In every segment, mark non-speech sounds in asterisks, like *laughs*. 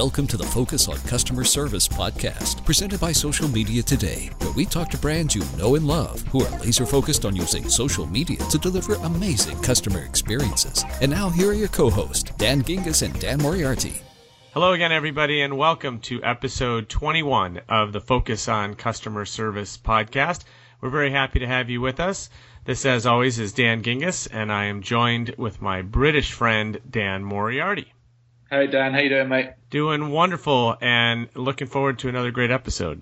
Welcome to the Focus on Customer Service podcast, presented by Social Media Today, where we talk to brands you know and love who are laser focused on using social media to deliver amazing customer experiences. And now, here are your co hosts, Dan Gingiss and Dan Moriarty. Hello again, everybody, and welcome to episode 21 of the Focus on Customer Service podcast. We're very happy to have you with us. This, as always, is Dan Gingiss, and I am joined with my British friend, Dan Moriarty. Hey Dan, how you doing, mate? Doing wonderful and looking forward to another great episode.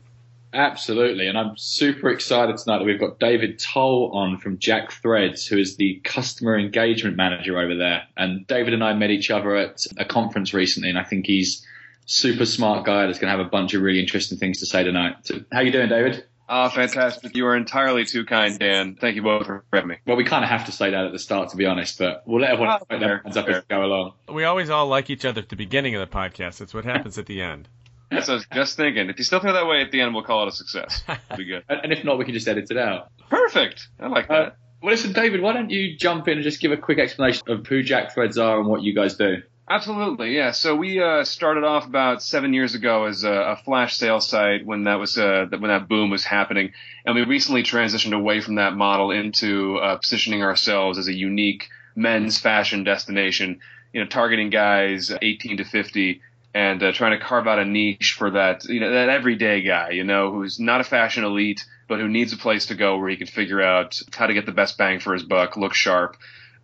Absolutely, and I'm super excited tonight that we've got David Toll on from Jack Threads, who is the customer engagement manager over there. And David and I met each other at a conference recently, and I think he's super smart guy that's going to have a bunch of really interesting things to say tonight. So, how you doing, David? Oh, fantastic. You are entirely too kind, Dan. Thank you both for having me. Well, we kind of have to say that at the start, to be honest, but we'll let everyone oh, their hands up as we go along. We always all like each other at the beginning of the podcast. That's what happens at the end. Yes, I was just thinking. If you still feel that way at the end, we'll call it a success. It'll be good. *laughs* and if not, we can just edit it out. Perfect. I like that. Uh, well, listen, David, why don't you jump in and just give a quick explanation of who Jack Threads are and what you guys do? Absolutely, yeah. So we uh, started off about seven years ago as a, a flash sale site when that was uh, when that boom was happening, and we recently transitioned away from that model into uh, positioning ourselves as a unique men's fashion destination. You know, targeting guys 18 to 50 and uh, trying to carve out a niche for that you know that everyday guy, you know, who's not a fashion elite but who needs a place to go where he can figure out how to get the best bang for his buck, look sharp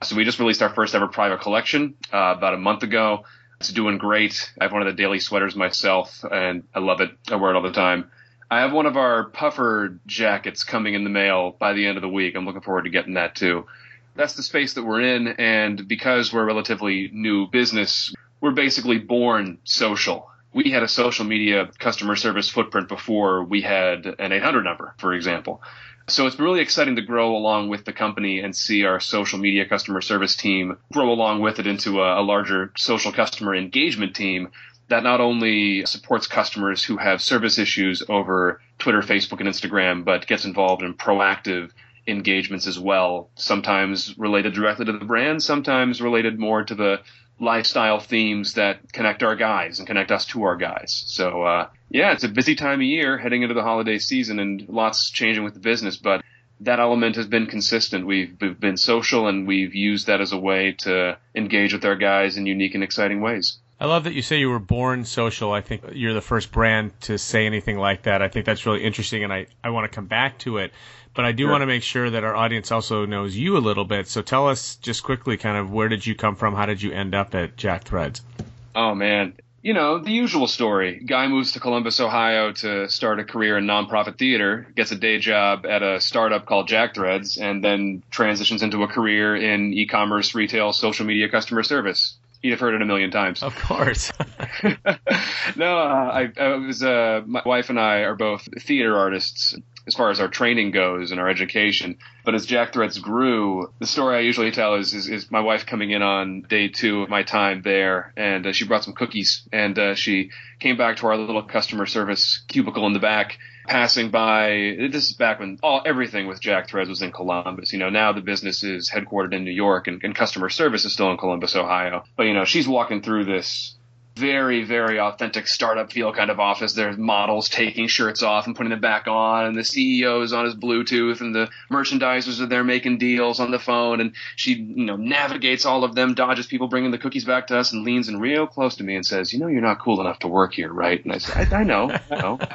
so we just released our first ever private collection uh, about a month ago. It's doing great. I have one of the daily sweaters myself, and I love it. I wear it all the time. I have one of our puffer jackets coming in the mail by the end of the week. I'm looking forward to getting that too. That's the space that we're in, and because we're a relatively new business, we're basically born social. We had a social media customer service footprint before we had an 800 number, for example. So it's really exciting to grow along with the company and see our social media customer service team grow along with it into a, a larger social customer engagement team that not only supports customers who have service issues over Twitter, Facebook, and Instagram, but gets involved in proactive engagements as well, sometimes related directly to the brand, sometimes related more to the lifestyle themes that connect our guys and connect us to our guys. So, uh, yeah, it's a busy time of year heading into the holiday season and lots changing with the business, but that element has been consistent. We've, we've been social and we've used that as a way to engage with our guys in unique and exciting ways. I love that you say you were born social. I think you're the first brand to say anything like that. I think that's really interesting, and I, I want to come back to it. But I do sure. want to make sure that our audience also knows you a little bit. So tell us just quickly kind of where did you come from? How did you end up at Jack Threads? Oh, man. You know, the usual story. Guy moves to Columbus, Ohio to start a career in nonprofit theater, gets a day job at a startup called Jack Threads, and then transitions into a career in e commerce, retail, social media customer service you'd have heard it a million times. Of course. *laughs* no, uh, I, I, was. Uh, my wife and I are both theater artists as far as our training goes and our education. But as Jack Threads grew, the story I usually tell is, is, is my wife coming in on day two of my time there, and uh, she brought some cookies, and uh, she came back to our little customer service cubicle in the back passing by. This is back when all everything with Jack Threads was in Columbus. You know, now the business is headquartered in New York, and, and customer service is still in Columbus, Ohio. But you know, she's walking through this very, very authentic startup feel kind of office. There's models taking shirts off and putting them back on, and the CEO is on his Bluetooth, and the merchandisers are there making deals on the phone, and she, you know, navigates all of them, dodges people bringing the cookies back to us, and leans in real close to me and says, "You know, you're not cool enough to work here, right?" And I said, "I, I know, I know." *laughs*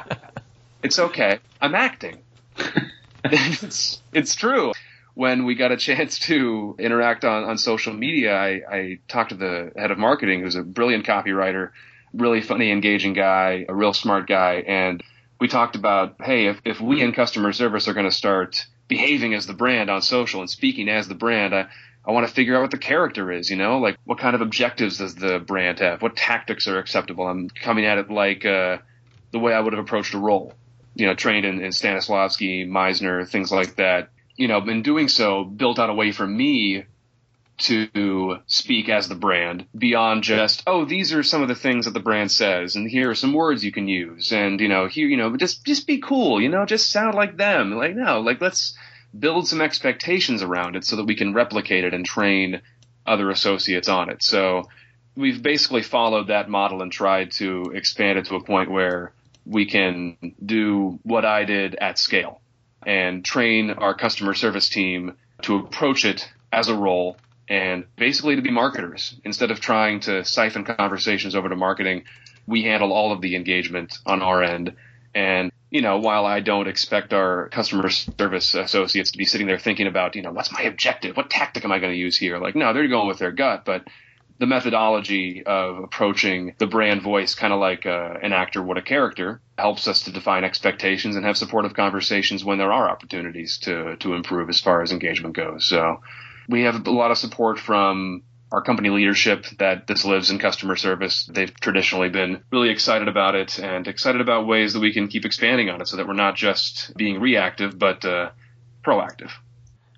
It's okay. I'm acting. *laughs* it's it's true. When we got a chance to interact on, on social media, I, I talked to the head of marketing, who's a brilliant copywriter, really funny, engaging guy, a real smart guy, and we talked about, hey, if, if we in customer service are going to start behaving as the brand on social and speaking as the brand, I, I want to figure out what the character is, you know, like what kind of objectives does the brand have? What tactics are acceptable? I'm coming at it like uh, the way I would have approached a role you know, trained in, in Stanislavski, Meisner, things like that. You know, in doing so, built out a way for me to speak as the brand beyond just, oh, these are some of the things that the brand says, and here are some words you can use, and you know, here, you know, just just be cool, you know, just sound like them. Like no, like let's build some expectations around it so that we can replicate it and train other associates on it. So we've basically followed that model and tried to expand it to a point where we can do what I did at scale and train our customer service team to approach it as a role and basically to be marketers. Instead of trying to siphon conversations over to marketing, we handle all of the engagement on our end. And, you know, while I don't expect our customer service associates to be sitting there thinking about, you know, what's my objective? What tactic am I going to use here? Like, no, they're going with their gut, but the methodology of approaching the brand voice, kind of like uh, an actor would a character, helps us to define expectations and have supportive conversations when there are opportunities to to improve as far as engagement goes. So we have a lot of support from our company leadership that this lives in customer service. They've traditionally been really excited about it and excited about ways that we can keep expanding on it so that we're not just being reactive, but uh, proactive.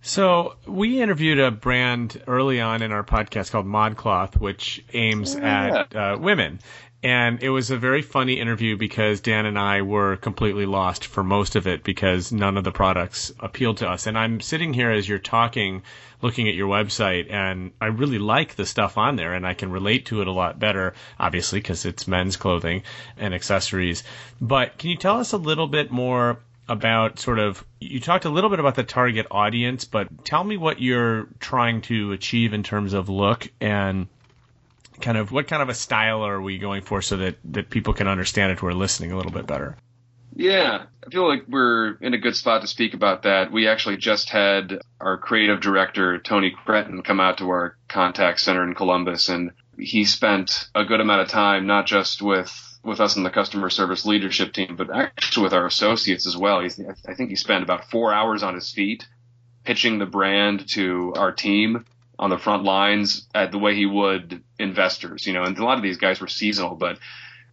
So we interviewed a brand early on in our podcast called ModCloth, which aims oh, yeah. at uh, women. And it was a very funny interview because Dan and I were completely lost for most of it because none of the products appealed to us. And I'm sitting here as you're talking, looking at your website, and I really like the stuff on there and I can relate to it a lot better, obviously, because it's men's clothing and accessories. But can you tell us a little bit more about sort of you talked a little bit about the target audience, but tell me what you're trying to achieve in terms of look and kind of what kind of a style are we going for so that that people can understand it who are listening a little bit better. Yeah, I feel like we're in a good spot to speak about that. We actually just had our creative director Tony Cretin come out to our contact center in Columbus, and he spent a good amount of time not just with with us in the customer service leadership team, but actually with our associates as well. He's, I think he spent about four hours on his feet pitching the brand to our team on the front lines at the way he would investors, you know, and a lot of these guys were seasonal, but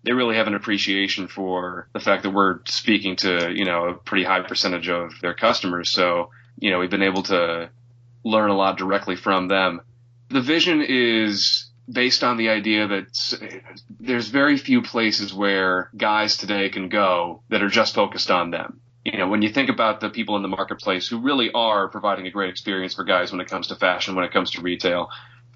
they really have an appreciation for the fact that we're speaking to, you know, a pretty high percentage of their customers. So, you know, we've been able to learn a lot directly from them. The vision is based on the idea that there's very few places where guys today can go that are just focused on them. You know, when you think about the people in the marketplace who really are providing a great experience for guys when it comes to fashion, when it comes to retail,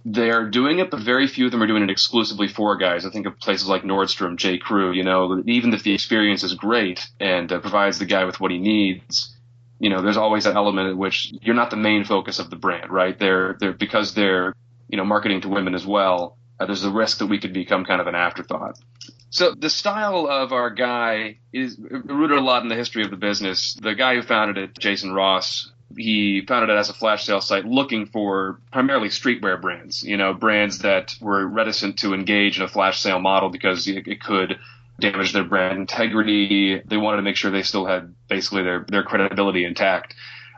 they're doing it, but very few of them are doing it exclusively for guys. I think of places like Nordstrom, J. Crew. You know, even if the experience is great and uh, provides the guy with what he needs, you know, there's always that element in which you're not the main focus of the brand, right? They're they're because they're you know, marketing to women as well, uh, there's a risk that we could become kind of an afterthought. So the style of our guy is rooted a lot in the history of the business. The guy who founded it, Jason Ross, he founded it as a flash sale site looking for primarily streetwear brands, you know, brands that were reticent to engage in a flash sale model because it, could damage their brand integrity. They wanted to make sure they still had basically their, their credibility intact.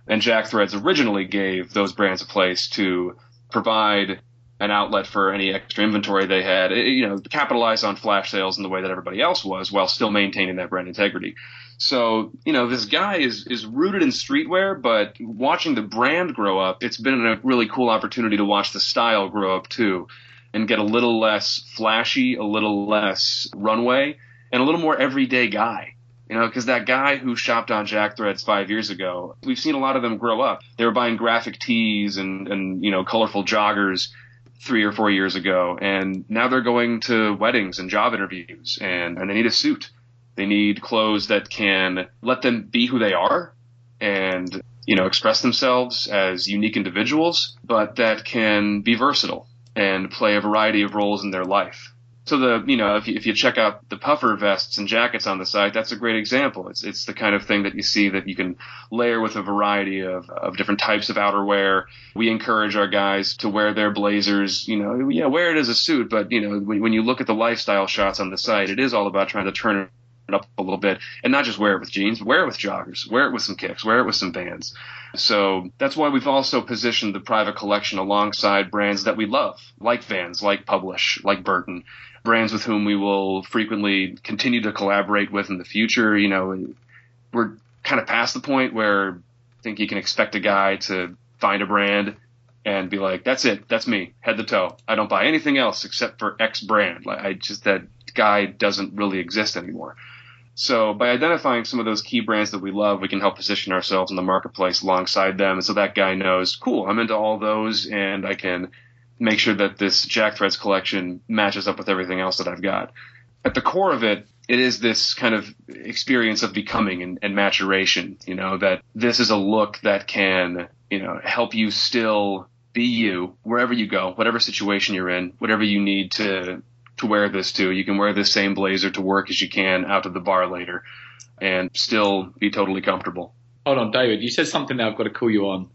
And Jack Threads originally gave those brands a place to provide an outlet for any extra inventory they had, you know, capitalize on flash sales in the way that everybody else was while still maintaining that brand integrity. So, you know, this guy is, is rooted in streetwear, but watching the brand grow up, it's been a really cool opportunity to watch the style grow up too and get a little less flashy, a little less runway, and a little more everyday guy. You know, because that guy who shopped on Jack Threads five years ago, we've seen a lot of them grow up. They were buying graphic tees and, and you know, colorful joggers three or four years ago, and now they're going to weddings and job interviews, and, and they need a suit. They need clothes that can let them be who they are and, you know, express themselves as unique individuals, but that can be versatile and play a variety of roles in their life. So the you know if you, if you check out the puffer vests and jackets on the site, that's a great example. It's it's the kind of thing that you see that you can layer with a variety of, of different types of outerwear. We encourage our guys to wear their blazers, you know, yeah, wear it as a suit, but you know when, when you look at the lifestyle shots on the site, it is all about trying to turn it up a little bit and not just wear it with jeans, wear it with joggers, wear it with some kicks, wear it with some bands. So that's why we've also positioned the private collection alongside brands that we love, like Vans, like Publish, like Burton, brands with whom we will frequently continue to collaborate with in the future. You know, we're kind of past the point where I think you can expect a guy to find a brand and be like, that's it, that's me, head to toe. I don't buy anything else except for X brand. Like I just that guy doesn't really exist anymore. So by identifying some of those key brands that we love, we can help position ourselves in the marketplace alongside them. And so that guy knows, cool, I'm into all those and I can make sure that this Jack Threads collection matches up with everything else that I've got. At the core of it, it is this kind of experience of becoming and, and maturation, you know, that this is a look that can, you know, help you still be you wherever you go, whatever situation you're in, whatever you need to to wear this to. You can wear this same blazer to work as you can out to the bar later and still be totally comfortable. Hold on, David. You said something that I've got to call you on.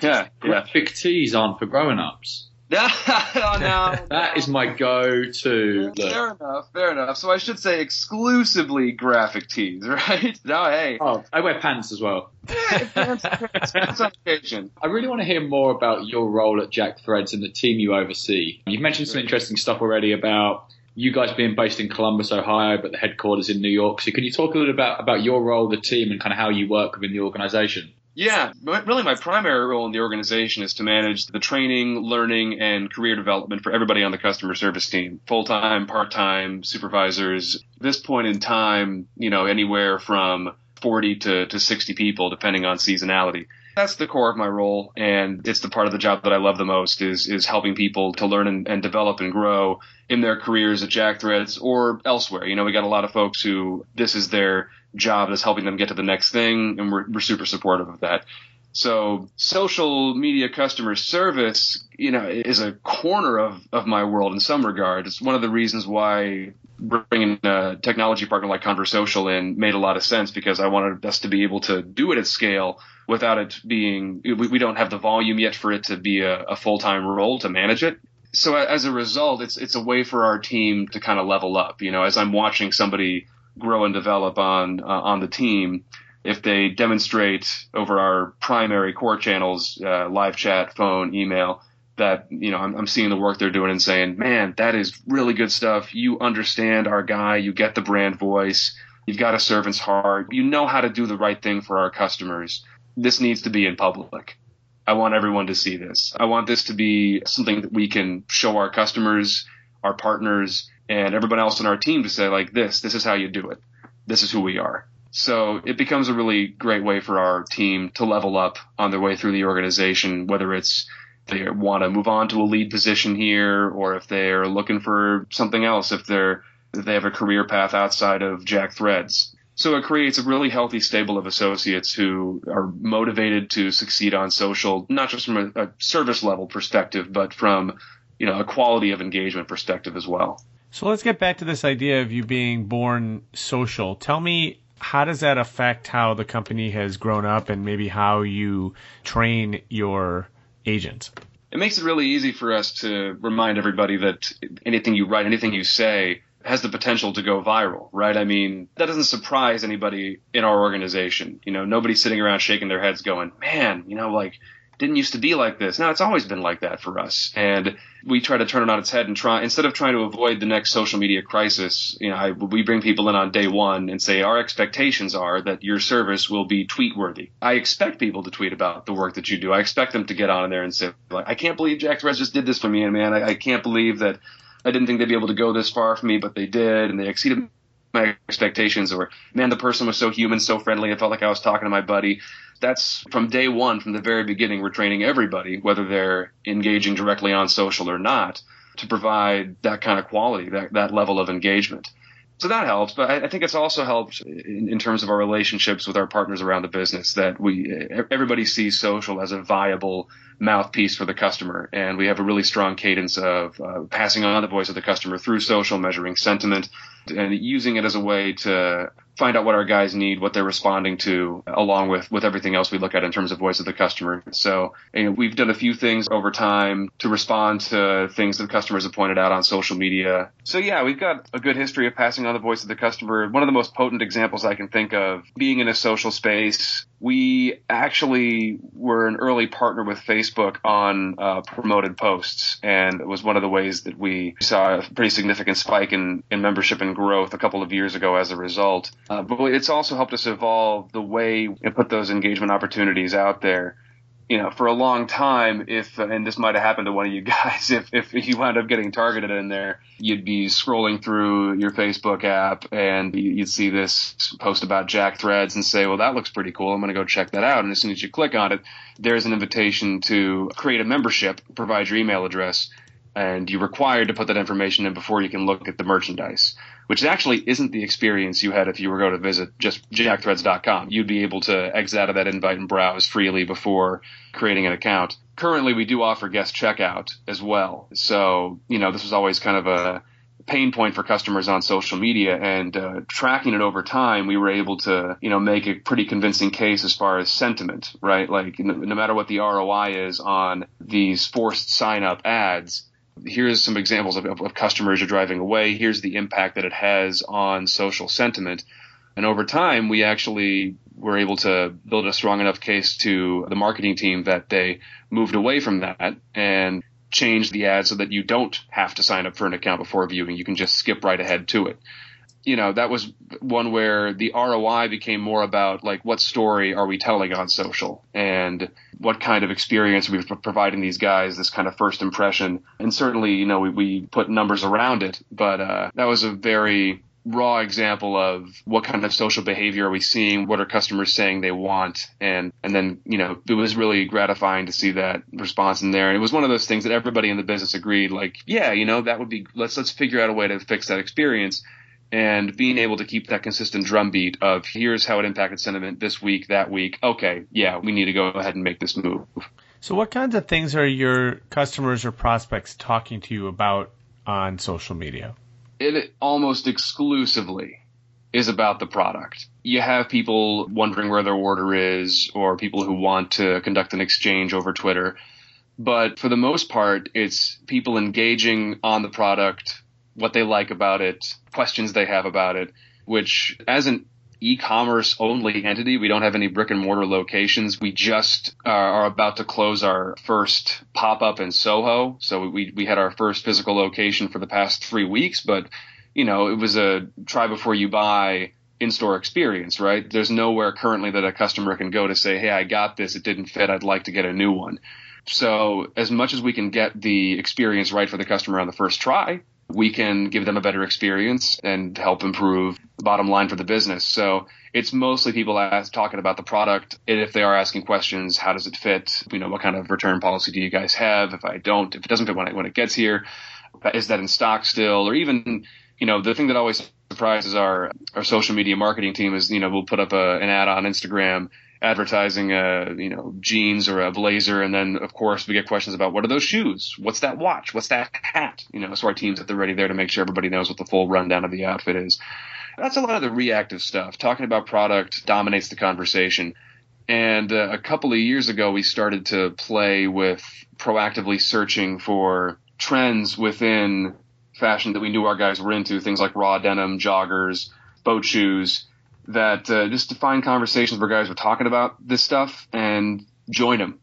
Yeah, graphic yeah. tees aren't for grown-ups. oh, *laughs* no, that is my go-to. Fair enough, fair enough. So I should say exclusively graphic tees, *laughs* right? No, hey. Oh, I wear pants as well. pants, pants on occasion. I really want to hear more about your role at Jack Threads and the team you oversee. You've mentioned some interesting stuff already about you guys being based in Columbus, Ohio, but the headquarters in New York. So can you talk a little about about your role, the team, and kind of how you work within the organization? Yeah, really my primary role in the organization is to manage the training, learning, and career development for everybody on the customer service team. Full time, part time, supervisors. At this point in time, you know, anywhere from 40 to, to 60 people, depending on seasonality. That's the core of my role, and it's the part of the job that I love the most is is helping people to learn and, and develop and grow in their careers at Jack Threads or elsewhere. You know, we got a lot of folks who this is their job is helping them get to the next thing, and we're, we're super supportive of that. So social media customer service, you know, is a corner of, of my world in some regard. It's one of the reasons why bringing a technology partner like Conversocial in made a lot of sense because I wanted us to be able to do it at scale without it being, we, we don't have the volume yet for it to be a, a full-time role to manage it. So as a result, it's, it's a way for our team to kind of level up. You know, as I'm watching somebody grow and develop on uh, on the team if they demonstrate over our primary core channels, uh, live chat, phone, email, that you know I'm, I'm, seeing the work they're doing and saying, man, that is really good stuff. You understand our guy. You get the brand voice. You've got a servant's heart. You know how to do the right thing for our customers. This needs to be in public. I want everyone to see this. I want this to be something that we can show our customers, our partners, and everyone else on our team to say like this, this is how you do it. This is who we are. So it becomes a really great way for our team to level up on their way through the organization, whether it's they want to move on to a lead position here or if they're looking for something else, if they're if they have a career path outside of Jack Threads. So it creates a really healthy stable of associates who are motivated to succeed on social, not just from a, a service level perspective, but from you know a quality of engagement perspective as well. So let's get back to this idea of you being born social. Tell me how does that affect how the company has grown up and maybe how you train your agents? It makes it really easy for us to remind everybody that anything you write, anything you say has the potential to go viral, right? I mean, that doesn't surprise anybody in our organization. You know, nobody's sitting around shaking their heads going, man, you know, like didn't used to be like this. Now it's always been like that for us. And we try to turn it on its head and try, instead of trying to avoid the next social media crisis, you know, I, we bring people in on day one and say, our expectations are that your service will be tweet worthy. I expect people to tweet about the work that you do. I expect them to get on there and say, like, I can't believe Jack Threads just did this for me. And man, I, I can't believe that I didn't think they'd be able to go this far for me, but they did. And they exceeded my expectations or man the person was so human so friendly i felt like i was talking to my buddy. That's from day one from the very beginning we're training everybody whether they're engaging directly on social or not to provide that kind of quality that, that level of engagement. So that helps but I, I think it's also helped in, in, terms of our relationships with our partners around the business that we everybody sees social as a viable mouthpiece for the customer and we have a really strong cadence of uh, passing on the voice of the customer through social measuring sentiment and using it as a way to find out what our guys need, what they're responding to, along with, with everything else we look at in terms of voice of the customer. So you know, we've done a few things over time to respond to things that customers have pointed out on social media. So yeah, we've got a good history of passing on the voice of the customer. One of the most potent examples I can think of being in a social space. We actually were an early partner with Facebook on uh, promoted posts, and it was one of the ways that we saw a pretty significant spike in, in membership and growth a couple of years ago as a result. Uh, but it's also helped us evolve the way we put those engagement opportunities out there. You know, for a long time, if and this might have happened to one of you *laughs* guys, if if you wound up getting targeted in there, you'd be scrolling through your Facebook app and you'd see this post about Jack Threads and say, well, that looks pretty cool. I'm going to go check that out. And as soon as you click on it, there's an invitation to create a membership, provide your email address, and you're required to put that information in before you can look at the merchandise, which actually isn't the experience you had if you were going to visit just jackthreads.com. You'd be able to exit out of that invite and browse freely before creating an account. Currently, we do offer guest checkout as well. So, you know, this was always kind of a pain point for customers on social media and uh, tracking it over time we were able to you know make a pretty convincing case as far as sentiment right like no, no matter what the roi is on these forced sign up ads here's some examples of, of, of customers are driving away. Here's the impact that it has on social sentiment. And over time, we actually were able to build a strong enough case to the marketing team that they moved away from that and changed the ad so that you don't have to sign up for an account before viewing. You can just skip right ahead to it you know, that was one where the ROI became more about like what story are we telling on social and what kind of experience are we providing these guys, this kind of first impression. And certainly, you know, we, we put numbers around it, but uh, that was a very raw example of what kind of social behavior are we seeing, what are customers saying they want, and and then you know it was really gratifying to see that response in there. And it was one of those things that everybody in the business agreed, like, yeah, you know, that would be let's let's figure out a way to fix that experience and being able to keep that consistent drumbeat of here's how it impacted sentiment this week, that week. Okay, yeah, we need to go ahead and make this move. So, what kinds of things are your customers or prospects talking to you about on social media? It almost exclusively is about the product. You have people wondering where their order is, or people who want to conduct an exchange over Twitter. But for the most part, it's people engaging on the product, what they like about it, questions they have about it, which as an e-commerce only entity, we don't have any brick and mortar locations. We just uh, are about to close our first pop up in Soho. So we, we had our first physical location for the past three weeks, but you know, it was a try before you buy in-store experience, right? There's nowhere currently that a customer can go to say, Hey, I got this. It didn't fit. I'd like to get a new one. So as much as we can get the experience right for the customer on the first try, we can give them a better experience and help improve the bottom line for the business. So it's mostly people ask, talking about the product. And if they are asking questions, how does it fit? You know, what kind of return policy do you guys have? If I don't, if it doesn't fit when, it, when it gets here, uh, is that in stock still? Or even, you know, the thing that always surprises our, our social media marketing team is, you know, we'll put up a, an ad on Instagram advertising a you know jeans or a blazer. And then of course we get questions about what are those shoes? What's that watch? What's that hat? You know so our team's at the ready there to make sure everybody knows what the full rundown of the outfit is. That's a lot of the reactive stuff. Talking about product dominates the conversation. And uh, a couple of years ago we started to play with proactively searching for trends within fashion that we knew our guys were into. Things like raw denim joggers boat shoes that uh, just to find conversations where guys were talking about this stuff and join them,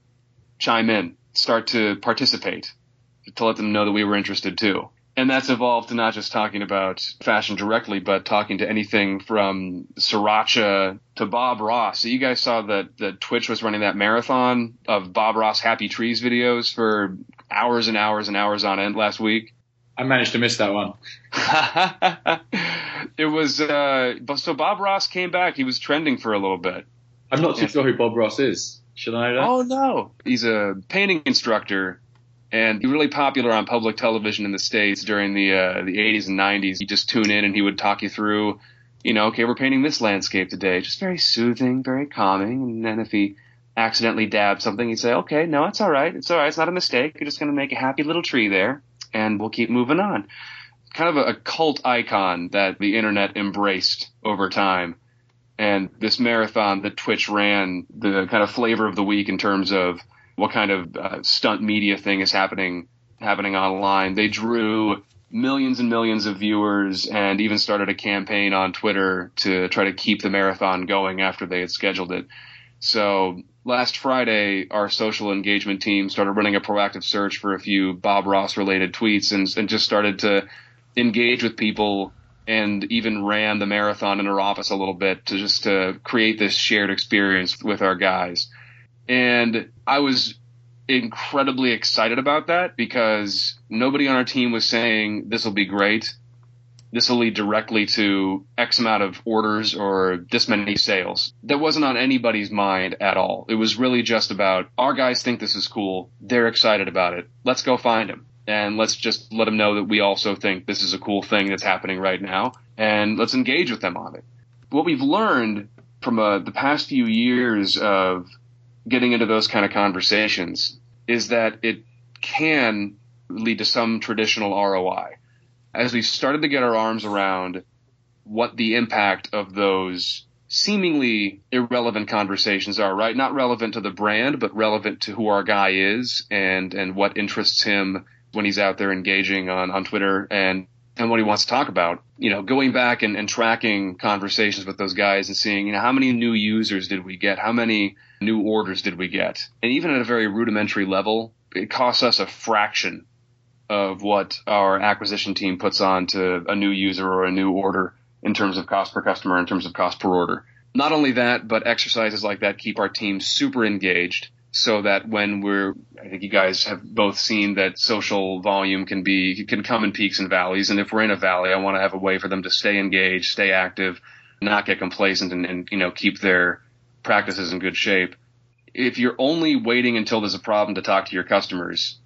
chime in, start to participate, to let them know that we were interested too. And that's evolved to not just talking about fashion directly, but talking to anything from Sriracha to Bob Ross. So you guys saw that that Twitch was running that marathon of Bob Ross Happy Trees videos for hours and hours and hours on end last week. I managed to miss that one. *laughs* it was uh, so Bob Ross came back. He was trending for a little bit. I'm not too yeah. sure who Bob Ross is. Should I know? Oh no, he's a painting instructor, and he was really popular on public television in the states during the uh, the 80s and 90s. You just tune in and he would talk you through, you know, okay, we're painting this landscape today. Just very soothing, very calming. And then if he accidentally dabbed something, he'd say, okay, no, it's all right. It's all right. It's not a mistake. You're just going to make a happy little tree there and we'll keep moving on. Kind of a, cult icon that the internet embraced over time. And this marathon that Twitch ran, the kind of flavor of the week in terms of what kind of uh, stunt media thing is happening happening online. They drew millions and millions of viewers and even started a campaign on Twitter to try to keep the marathon going after they had scheduled it. So last Friday, our social engagement team started running a proactive search for a few Bob Ross related tweets and, and just started to engage with people and even ran the marathon in our office a little bit to just to create this shared experience with our guys. And I was incredibly excited about that because nobody on our team was saying this will be great. This will lead directly to X amount of orders or this many sales. That wasn't on anybody's mind at all. It was really just about our guys think this is cool. They're excited about it. Let's go find them. And let's just let them know that we also think this is a cool thing that's happening right now. And let's engage with them on it. What we've learned from uh, the past few years of getting into those kind of conversations is that it can lead to some traditional ROI. As we started to get our arms around what the impact of those seemingly irrelevant conversations are, right? Not relevant to the brand, but relevant to who our guy is and, and what interests him when he's out there engaging on, on Twitter and and what he wants to talk about. You know, going back and, and tracking conversations with those guys and seeing, you know, how many new users did we get? How many new orders did we get? And even at a very rudimentary level, it costs us a fraction of what our acquisition team puts on to a new user or a new order in terms of cost per customer, in terms of cost per order. Not only that, but exercises like that keep our team super engaged so that when we're, I think you guys have both seen that social volume can be, can come in peaks and valleys. And if we're in a valley, I want to have a way for them to stay engaged, stay active, not get complacent and, and you know, keep their practices in good shape. If you're only waiting until there's a problem to talk to your customers,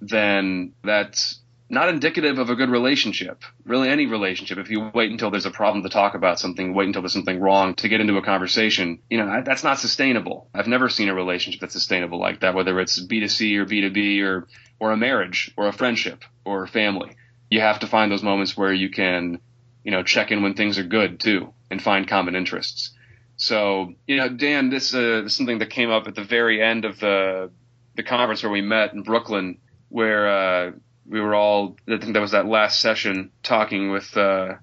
then that's not indicative of a good relationship. Really, any relationship. If you wait until there's a problem to talk about something, wait until there's something wrong to get into a conversation, you know, that's not sustainable. I've never seen a relationship that's sustainable like that, whether it's B2C or B2B or, or a marriage or a friendship or a family. You have to find those moments where you can, you know, check in when things are good too and find common interests. So, you know, Dan, this, uh, is something that came up at the very end of the, the conference where we met in Brooklyn, where, uh, we were all I think that was that last session talking with uh,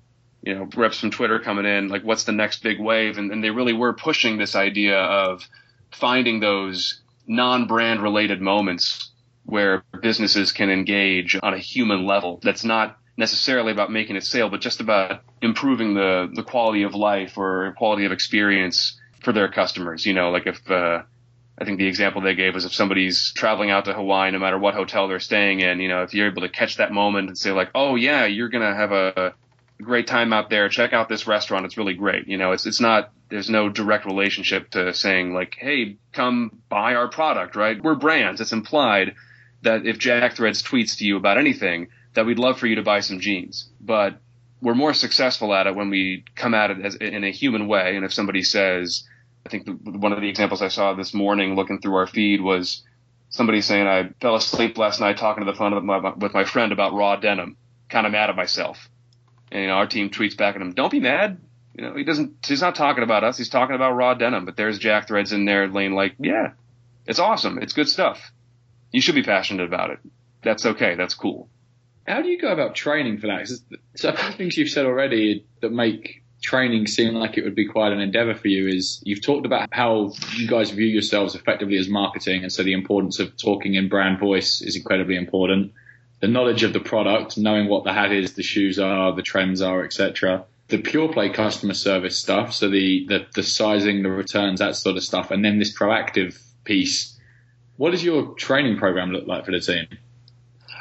you know reps from Twitter coming in like what's the next big wave? And, and they really were pushing this idea of finding those non-brand related moments where businesses can engage on a human level. That's not necessarily about making a sale but just about improving the the quality of life or quality of experience for their customers. You know like if uh, I think the example they gave was if somebody's traveling out to Hawaii, no matter what hotel they're staying in, you know, if you're able to catch that moment and say like, oh yeah, you're gonna have a great time out there. Check out this restaurant; it's really great. You know, it's it's not there's no direct relationship to saying like, hey, come buy our product, right? We're brands. It's implied that if Jack Threads tweets to you about anything, that we'd love for you to buy some jeans, but we're more successful at it when we come at it as, in a human way. And if somebody says, I think the, one of the examples I saw this morning looking through our feed was somebody saying I fell asleep last night talking to the phone with my, with my friend about raw denim, kind of mad at myself. And you know, our team tweets back at him, "Don't be mad." You know, he doesn't. He's not talking about us. He's talking about raw denim. But there's Jack Threads in there, laying like, "Yeah, it's awesome. It's good stuff. You should be passionate about it. That's okay. That's cool." How do you go about training for that? Of things you've said already that make training seem like it would be quite an endeavor for you is you've talked about how you guys view yourselves effectively as marketing and so the importance of talking in brand voice is incredibly important. The knowledge of the product knowing what the hat is the shoes are the trends are etc the pure play customer service stuff so the, the the sizing the returns that sort of stuff and then this proactive piece. What does your training program look like for the team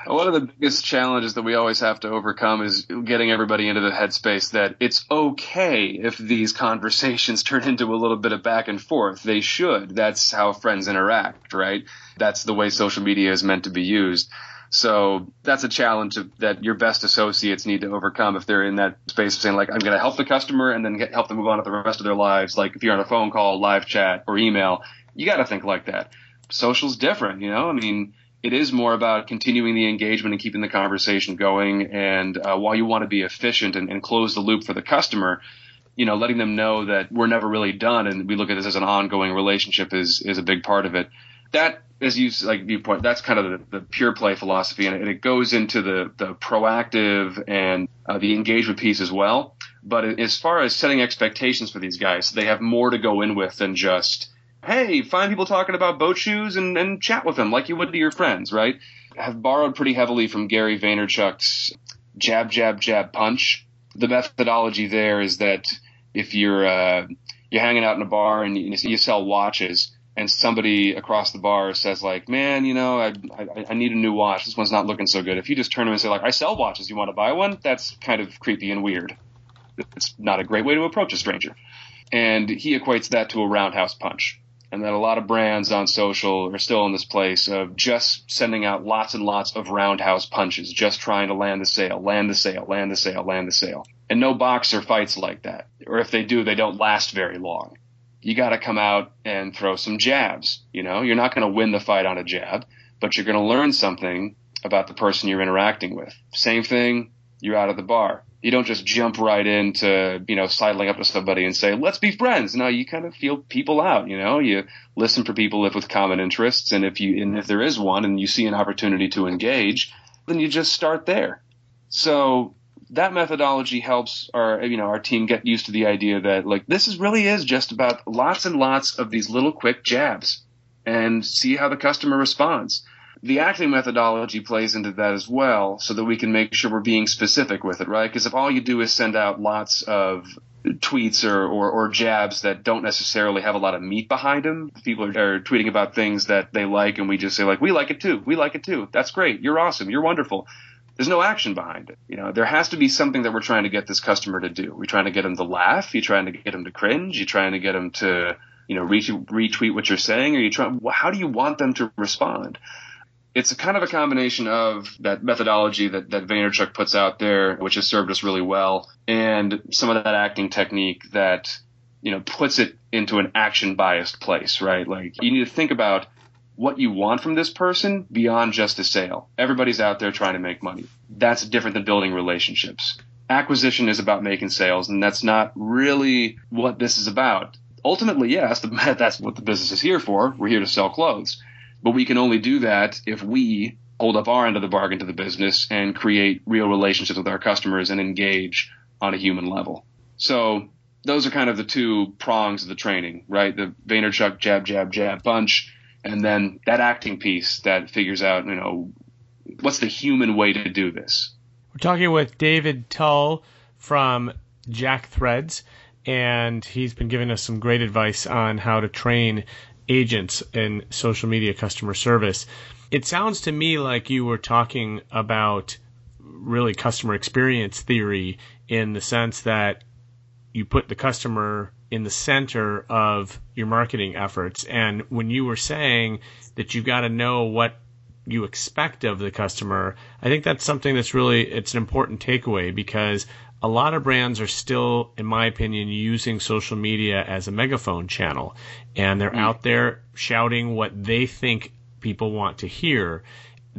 one of the biggest challenges that we always have to overcome is getting everybody into the headspace that it's okay if these conversations *laughs* turn into a little bit of back and forth. They should. That's how friends interact, right? That's the way social media is meant to be used. So that's a challenge that your best associates need to overcome if they're in that space of saying like, I'm going to help the customer and then get, help them move on with the rest of their lives. Like if you're on a phone call, live chat, or email, you got to think like that. Social's different, you know. I mean, it is more about continuing the engagement and keeping the conversation going. And uh, while you want to be efficient and, and, close the loop for the customer, you know, letting them know that we're never really done and we look at this as an ongoing relationship is is a big part of it. That, as you like viewpoint, that's kind of the, the pure play philosophy, and it, and it, goes into the the proactive and uh, the engagement piece as well. But as far as setting expectations for these guys, they have more to go in with than just hey, find people talking about boat shoes and, and chat with them like you would to your friends, right? I've borrowed pretty heavily from Gary Vaynerchuk's jab, jab, jab, punch. The methodology there is that if you're uh, you're hanging out in a bar and you, you sell watches and somebody across the bar says like, man, you know, I, I, I need a new watch. This one's not looking so good. If you just turn to him and say like, I sell watches. You want to buy one? That's kind of creepy and weird. It's not a great way to approach a stranger. And he equates that to a roundhouse punch. And that a lot of brands on social are still in this place of just sending out lots and lots of roundhouse punches, just trying to land the sale, land the sale, land the sale, land the sale. And no boxer fights like that. Or if they do, they don't last very long you got to come out and throw some jabs. You know, you're not going to win the fight on a jab, but you're going to learn something about the person you're interacting with. Same thing, you're out of the bar. You don't just jump right into, you know, sidling up to somebody and say, let's be friends. No, you kind of feel people out, you know, you listen for people if with common interests. And if you, and if there is one and you see an opportunity to engage, then you just start there. So that methodology helps our you know our team get used to the idea that like this is really is just about lots and lots of these little quick jabs and see how the customer responds. The acting methodology plays into that as well so that we can make sure we're being specific with it, right? Because if all you do is send out lots of tweets or, or, or, jabs that don't necessarily have a lot of meat behind them. People are, are, tweeting about things that they like, and we just say like, "We like it too. We like it too. That's great. You're awesome. You're wonderful." there's no action behind it. You know, there has to be something that we're trying to get this customer to do. We're trying to get them to laugh. You're trying to get them to cringe. You're trying to get them to, you know, retweet what you're saying. Or you trying, how do you want them to respond? It's a kind of a combination of that methodology that, that Vaynerchuk puts out there, which has served us really well, and some of that acting technique that, you know, puts it into an action biased place, right? Like you need to think about what you want from this person beyond just a sale. Everybody's out there trying to make money. That's different than building relationships. Acquisition is about making sales, and that's not really what this is about. Ultimately, yes, *laughs* that's what the business is here for. We're here to sell clothes. But we can only do that if we hold up our end of the bargain to the business and create real relationships with our customers and engage on a human level. So those are kind of the two prongs of the training, right? The Vaynerchuk jab, jab, jab punch and then that acting piece that figures out, you know, what's the human way to do this. We're talking with David Tull from Jack Threads, and he's been giving us some great advice on how to train agents and social media customer service. It sounds to me like you were talking about really customer experience theory in the sense that you put the customer in the center of your marketing efforts. And when you were saying that you've got to know what you expect of the customer, I think that's something that's really it's an important takeaway because a lot of brands are still, in my opinion, using social media as a megaphone channel, and they're mm. out there shouting what they think people want to hear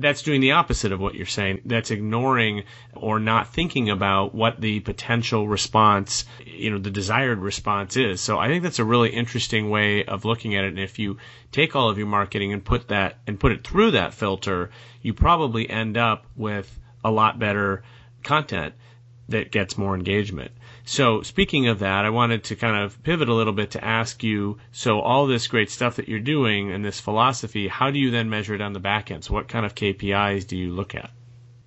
that's doing the opposite of what you're saying. That's ignoring or not thinking about what the potential response, you know, the desired response is. So I think that's a really interesting way of looking at it. And if you take all of your marketing and put that and put it through that filter, you probably end up with a lot better content that gets more engagement. So speaking of that, I wanted to kind of pivot a little bit to ask you, so all this great stuff that you're doing and this philosophy, how do you then measure it on the back end? So what kind of KPIs do you look at?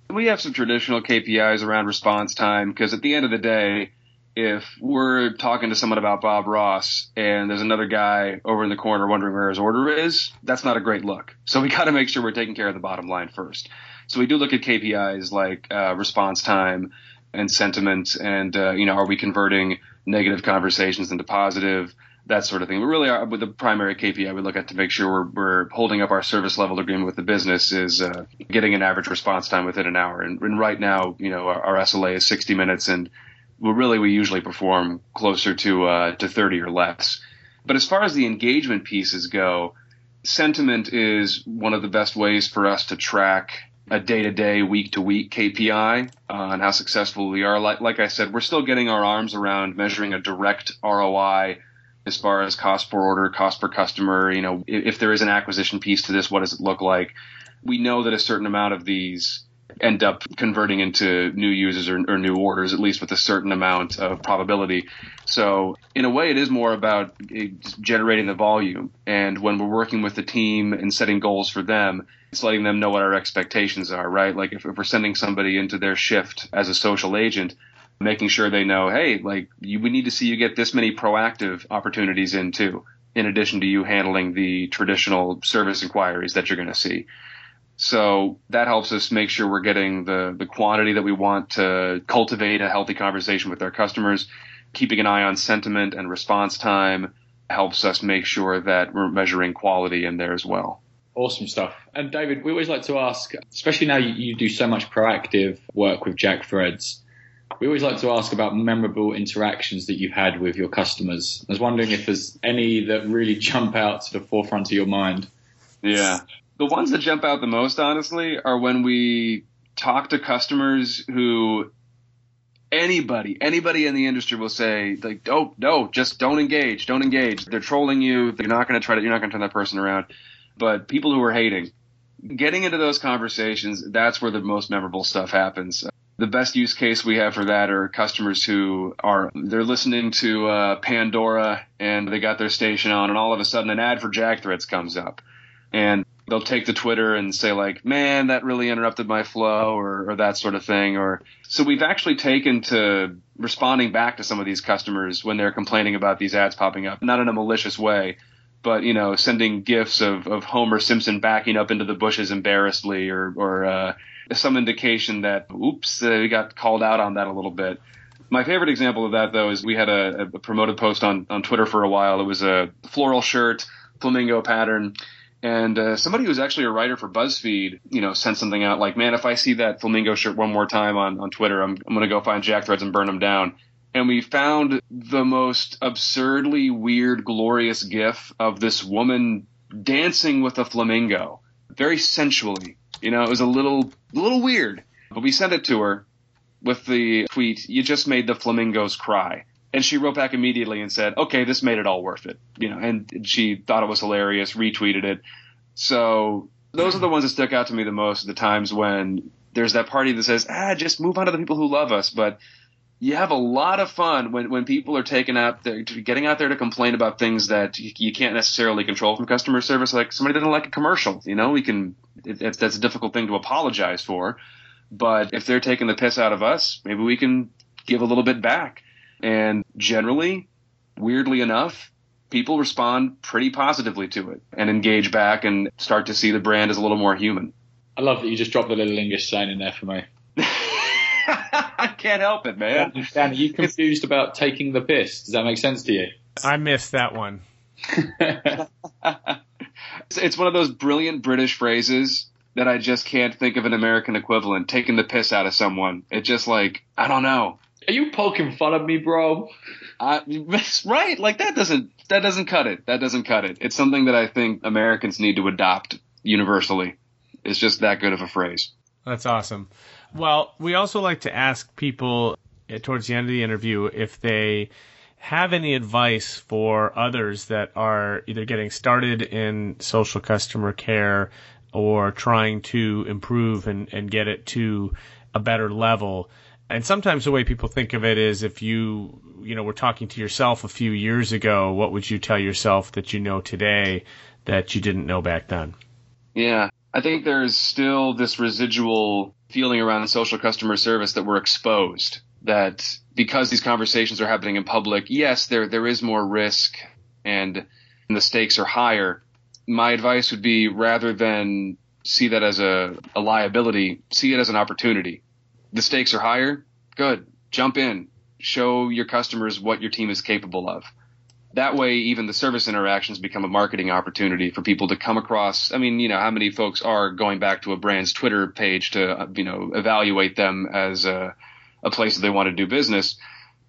We have some traditional KPIs around response time because at the end of the day, if we're talking to someone about Bob Ross and there's another guy over in the corner wondering where his order is, that's not a great look. So we got to make sure we're taking care of the bottom line first. So we do look at KPIs like uh, response time, and sentiment and uh, you know are we converting negative conversations into positive that sort of thing. But really, our, with the primary KPI we look at to make sure we're, we're holding up our service level agreement with the business is uh, getting an average response time within an hour. And, and right now, you know, our, our, SLA is 60 minutes, and well, really we usually perform closer to uh, to 30 or less. But as far as the engagement pieces go, sentiment is one of the best ways for us to track a day to day, week to week KPI on uh, how successful we are. Like, like I said, we're still getting our arms around measuring a direct ROI as far as cost per order, cost per customer. You know, if, if there is an acquisition piece to this, what does it look like? We know that a certain amount of these end up converting into new users or, or, new orders, at least with a certain amount of probability. So, in a way, it is more about eh, generating the volume. And when we're working with the team and setting goals for them, it's letting them know what our expectations are, right? Like if, if we're sending somebody into their shift as a social agent, making sure they know, hey, like you, we need to see you get this many proactive opportunities in too. in addition to you handling the traditional service inquiries that you're going to see. So that helps us make sure we're getting the, the quantity that we want to cultivate a healthy conversation with our customers. Keeping an eye on sentiment and response time helps us make sure that we're measuring quality in there as well. Awesome stuff. And David, we always like to ask, especially now you, you do so much proactive work with Jack Threads, we always like to ask about memorable interactions that you've had with your customers. I was wondering if there's any that really jump out to the forefront of your mind. Yeah. The ones that jump out the most, honestly, are when we talk to customers who anybody, anybody in the industry will say, like, oh, no, just don't engage, don't engage. They're trolling you. They're not going to try to, you're not going to turn that person around. But people who are hating, getting into those conversations, that's where the most memorable stuff happens. The best use case we have for that are customers who are they're listening to uh, Pandora and they got their station on, and all of a sudden an ad for Jack Threads comes up, and they'll take to Twitter and say like, "Man, that really interrupted my flow," or, or that sort of thing. Or so we've actually taken to responding back to some of these customers when they're complaining about these ads popping up, not in a malicious way, but you know, sending gifs of, of Homer Simpson backing up into the bushes embarrassedly, or or uh, some indication that oops, uh, we got called out on that a little bit. My favorite example of that though is we had a, a promoted post on on Twitter for a while. It was a floral shirt, flamingo pattern. And uh, somebody who's actually a writer for BuzzFeed, you know, sent something out like, "Man, if I see that flamingo shirt one more time on, on Twitter, I'm, I'm going to go find Jack Threads and burn them down." and we found the most absurdly weird, glorious gif of this woman dancing with a flamingo, very sensually. You know, it was a little, a little weird, but we sent it to her with the tweet, "You just made the flamingos cry." And she wrote back immediately and said, "Okay, this made it all worth it." You know, and she thought it was hilarious, retweeted it. So those are the ones that stuck out to me the most. The times when there's that party that says, "Ah, just move on to the people who love us," but you have a lot of fun when, when people are taking out there, getting out there to complain about things that you, can't necessarily control from customer service. Like somebody didn't like a commercial, you know, we can, it, that's a difficult thing to apologize for. But if they're taking the piss out of us, maybe we can give a little bit back. And generally, weirdly enough, people respond pretty positively to it and engage back and start to see the brand as a little more human. I love that you just dropped the little English sign in there for me. *laughs* I can't help it, man. Dan, are you confused about taking the piss? Does that make sense to you? I missed that one. *laughs* it's one of those brilliant British phrases that I just can't think of an American equivalent. Taking the piss out of someone. It just like I don't know. Are you poking fun of me, bro? Uh, right, like that doesn't that doesn't cut it. That doesn't cut it. It's something that I think Americans need to adopt universally. It's just that good of a phrase. That's awesome. Well, we also like to ask people eh, towards the end of the interview if they have any advice for others that are either getting started in social customer care or trying to improve and, and get it to a better level. And sometimes the way people think of it is if you, you know, were talking to yourself a few years ago, what would you tell yourself that you know today that you didn't know back then? Yeah. I think there's still this residual feeling around social customer service that we're exposed. That because these conversations are happening in public, yes, there there is more risk and, the stakes are higher. My advice would be rather than see that as a, a liability, see it as an opportunity. The stakes are higher, good. Jump in. Show your customers what your team is capable of. That way even the service interactions become a marketing opportunity for people to come across. I mean you know how many folks are going back to a brand's twitter page to you know evaluate them as a, a place that they want to do business.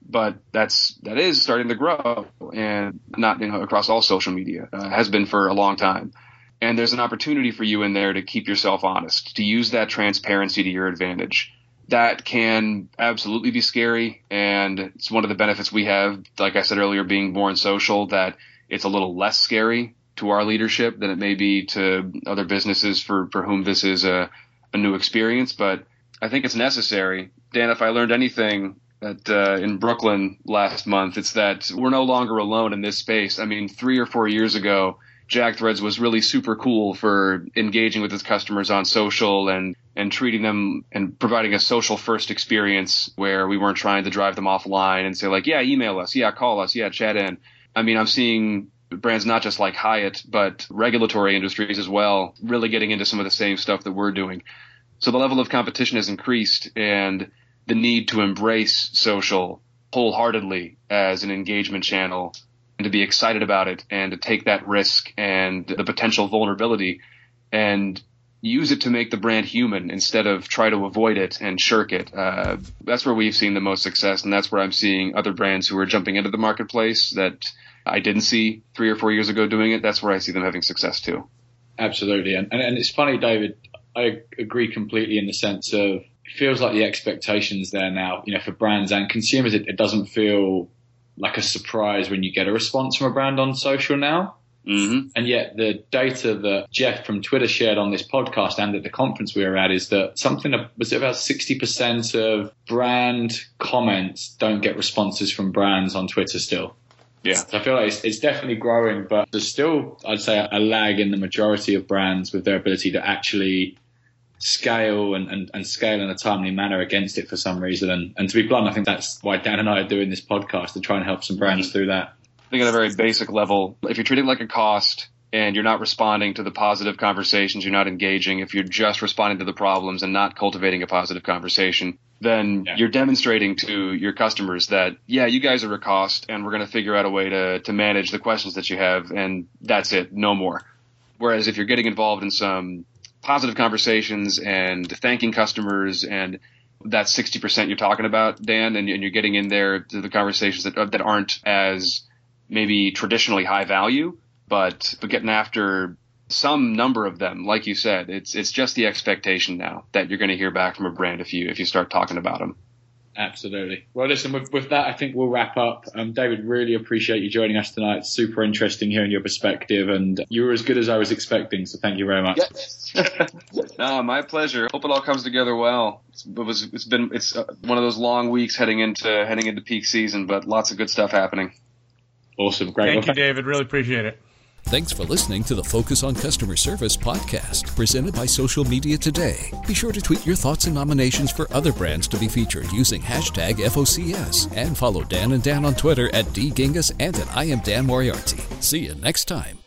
But that's that is starting to grow and not you know across all social media uh, has been for a long time. And there's an opportunity for you in there to keep yourself honest to use that transparency to your advantage that can absolutely be scary. And it's one of the benefits we have, like I said earlier, being born social, that it's a little less scary to our leadership than it may be to other businesses for, for whom this is a, a new experience. But I think it's necessary. Dan, if I learned anything that uh, in Brooklyn last month, it's that we're no longer alone in this space. I mean, three or four years ago, Jack Threads was really super cool for engaging with its customers on social and and treating them and providing a social first experience where we weren't trying to drive them offline and say like, yeah, email us, yeah, call us, yeah, chat in. I mean, I'm seeing brands not just like Hyatt, but regulatory industries as well, really getting into some of the same stuff that we're doing. So the level of competition has increased and the need to embrace social wholeheartedly as an engagement channel and to be excited about it and to take that risk and the potential vulnerability and use it to make the brand human instead of try to avoid it and shirk it. Uh, that's where we've seen the most success, and that's where I'm seeing other brands who are jumping into the marketplace that I didn't see three or four years ago doing it. That's where I see them having success too. Absolutely, and and, and it's funny, David. I agree completely in the sense of it feels like the expectations there now, you know, for brands and consumers. It, it doesn't feel like a surprise when you get a response from a brand on social now. Mm-hmm. And yet the data that Jeff from Twitter shared on this podcast and at the conference we were at is that something was it about 60% of brand comments don't get responses from brands on Twitter still. Yeah. So I feel like it's, it's definitely growing, but there's still, I'd say, a lag in the majority of brands with their ability to actually scale and, and, and scale in a timely manner against it for some reason. And, and to be blunt, I think that's why Dan and I are doing this podcast to try and help some brands through that. Think at a very basic level, if you treat it like a cost and you're not responding to the positive conversations, you're not engaging, if you're just responding to the problems and not cultivating a positive conversation, then Yeah. you're demonstrating to your customers that, yeah, you guys are a cost and we're going to figure out a way to, to manage the questions that you have and that's it, no more. Whereas if you're getting involved in some positive conversations and thanking customers and that 60% you're talking about, Dan, and, and you're getting in there to the conversations that, that aren't as maybe traditionally high value, but, but getting after some number of them, like you said, it's, it's just the expectation now that you're going to hear back from a brand if you, if you start talking about them. Absolutely. Well, listen, with, with that, I think we'll wrap up. Um, David, really appreciate you joining us tonight. It's super interesting hearing your perspective, and you were as good as I was expecting. So thank you very much. *laughs* no, my pleasure. Hope it all comes together well. It's, it was, it's been, it's uh, one of those long weeks heading into, heading into peak season, but lots of good stuff happening. Awesome. Great. Thank Well, you, David. Really appreciate it. Thanks for listening to the Focus on Customer Service podcast, presented by Social Media Today. Be sure to tweet your thoughts and nominations for other brands to be featured using hashtag FOCS and follow Dan and Dan on Twitter at dgingiss and at I am Dan Moriarty. See you next time.